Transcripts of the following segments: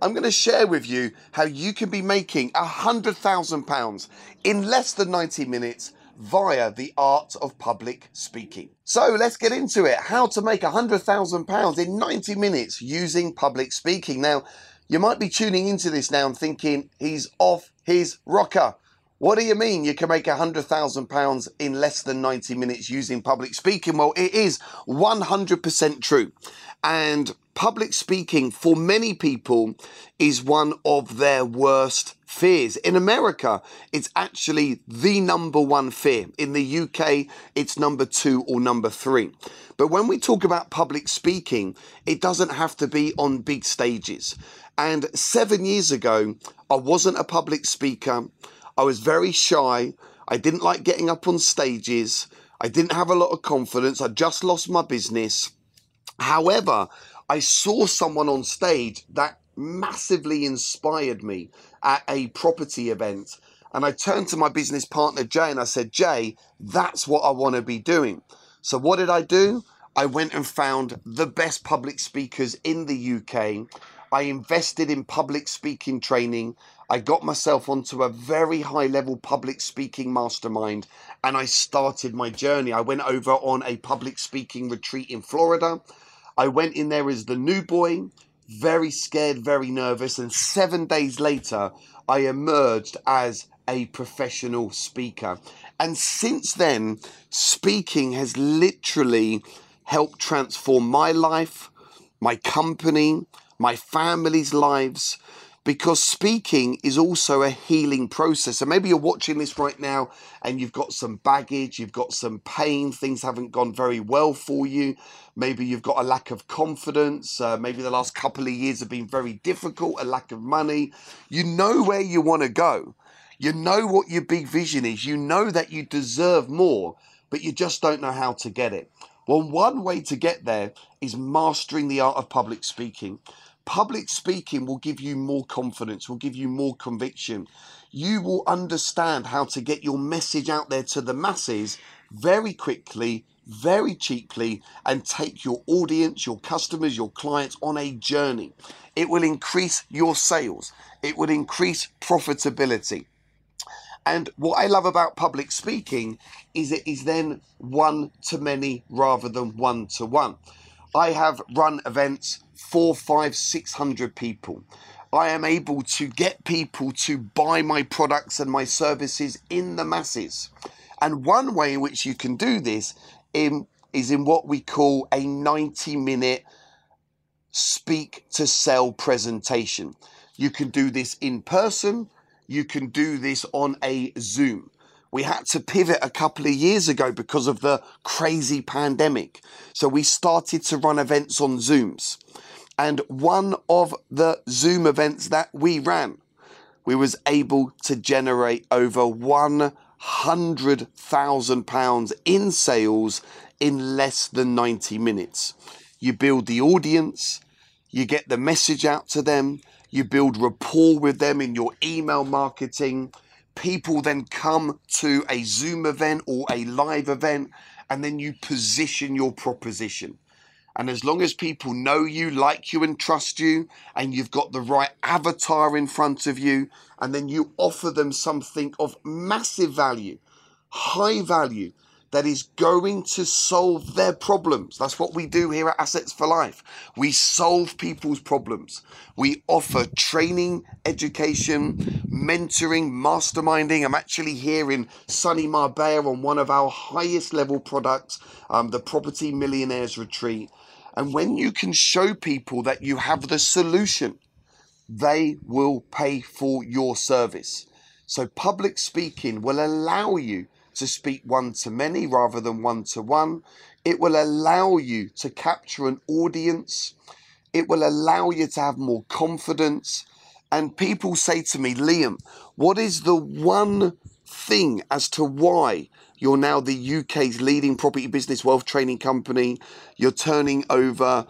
I'm going to share with you how you can be making £100,000 in less than 90 minutes via the art of public speaking. So let's get into it. How to make £100,000 in 90 minutes using public speaking. Now, you might be tuning into this now and thinking he's off his rocker. What do you mean you can make £100,000 in less than 90 minutes using public speaking? Well, it is 100% true. And public speaking for many people is one of their worst fears. In America, it's actually the number one fear. In the UK, it's number two or number three. But when we talk about public speaking, it doesn't have to be on big stages. And seven years ago, I wasn't a public speaker. I was very shy. I didn't like getting up on stages. I didn't have a lot of confidence. I just lost my business. However, I saw someone on stage that massively inspired me at a property event. And I turned to my business partner, Jay, and I said, Jay, that's what I want to be doing. So, what did I do? I went and found the best public speakers in the UK. I invested in public speaking training. I got myself onto a very high level public speaking mastermind and I started my journey. I went over on a public speaking retreat in Florida. I went in there as the new boy, very scared, very nervous, and seven days later, I emerged as a professional speaker. And since then, speaking has literally helped transform my life, my company, my family's lives because speaking is also a healing process. So maybe you're watching this right now and you've got some baggage, you've got some pain, things haven't gone very well for you. Maybe you've got a lack of confidence. Uh, maybe the last couple of years have been very difficult, a lack of money. You know where you want to go. You know what your big vision is. You know that you deserve more, but you just don't know how to get it. Well, one way to get there is mastering the art of public speaking. Public speaking will give you more confidence, will give you more conviction. You will understand how to get your message out there to the masses very quickly, very cheaply, and take your audience, your customers, your clients on a journey. It will increase your sales, it will increase profitability. And what I love about public speaking is it is then one to many rather than one to one. I have run events four, five, six hundred people. I am able to get people to buy my products and my services in the masses. And one way in which you can do this in, is in what we call a 90 minute speak to sell presentation. You can do this in person, you can do this on a Zoom. We had to pivot a couple of years ago because of the crazy pandemic. So we started to run events on Zooms. And one of the Zoom events that we ran, we was able to generate over £100,000 in sales in less than 90 minutes. You build the audience, you get the message out to them, you build rapport with them in your email marketing. People then come to a Zoom event or a live event, and then you position your proposition. And as long as people know you, like you, and trust you, and you've got the right avatar in front of you, and then you offer them something of massive value, high value, that is going to solve their problems. That's what we do here at Assets for Life. We solve people's problems. We offer training, education, mentoring, masterminding. I'm actually here in sunny Marbella on one of our highest level products, um, the Property Millionaires Retreat. And when you can show people that you have the solution, they will pay for your service. So public speaking will allow you to speak one to many rather than one to one. It will allow you to capture an audience. It will allow you to have more confidence. And people say to me, Liam, what is the one thing as to why you're now the UK's leading property business wealth training company? You're turning over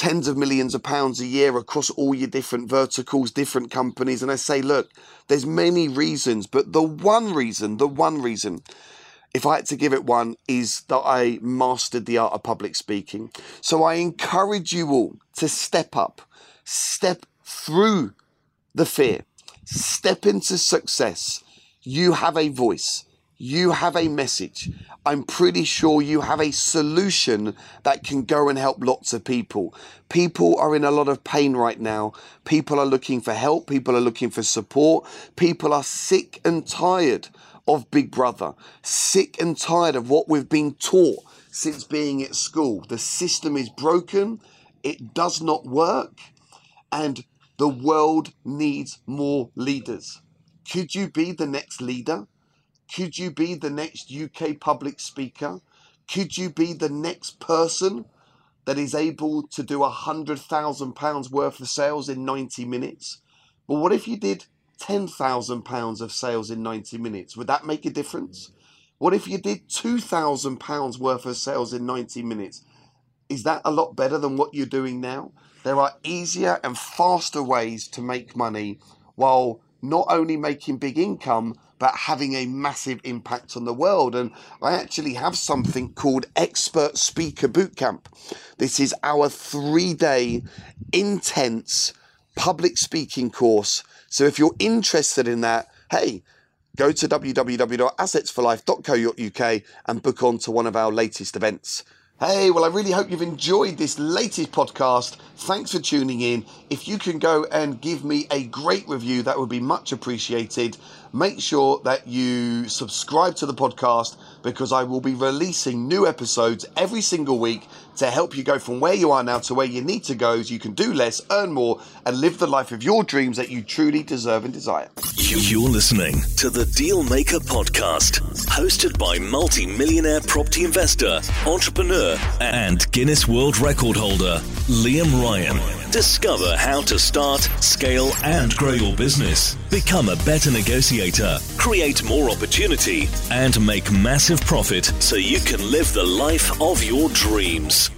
tens of millions of pounds a year across all your different verticals, different companies. And I say, look, there's many reasons, but the one reason, the one reason, if I had to give it one, is that I mastered the art of public speaking. So I encourage you all to step up, step through the fear, step into success. You have a voice you have a message. I'm pretty sure you have a solution that can go and help lots of people. People are in a lot of pain right now. People are looking for help. People are looking for support. People are sick and tired of Big Brother, sick and tired of what we've been taught since being at school. The system is broken, it does not work, and the world needs more leaders. Could you be the next leader? Could you be the next UK public speaker? Could you be the next person that is able to do a hundred thousand pounds worth of sales in 90 minutes? But what if you did ten thousand pounds of sales in 90 minutes? Would that make a difference? What if you did two thousand pounds worth of sales in 90 minutes? Is that a lot better than what you're doing now? There are easier and faster ways to make money while not only making big income, but having a massive impact on the world. And I actually have something called Expert Speaker Bootcamp. This is our three day intense public speaking course. So if you're interested in that, hey, go to www.assetsforlife.co.uk and book on to one of our latest events. Hey, well, I really hope you've enjoyed this latest podcast. Thanks for tuning in. If you can go and give me a great review, that would be much appreciated. Make sure that you subscribe to the podcast because I will be releasing new episodes every single week to help you go from where you are now to where you need to go so you can do less, earn more, and live the life of your dreams that you truly deserve and desire. You're listening to the Dealmaker Podcast, hosted by multi millionaire property investor, entrepreneur, and Guinness World Record holder, Liam Ryan. Discover how to start, scale, and grow your business. Become a better negotiator, create more opportunity, and make massive profit so you can live the life of your dreams.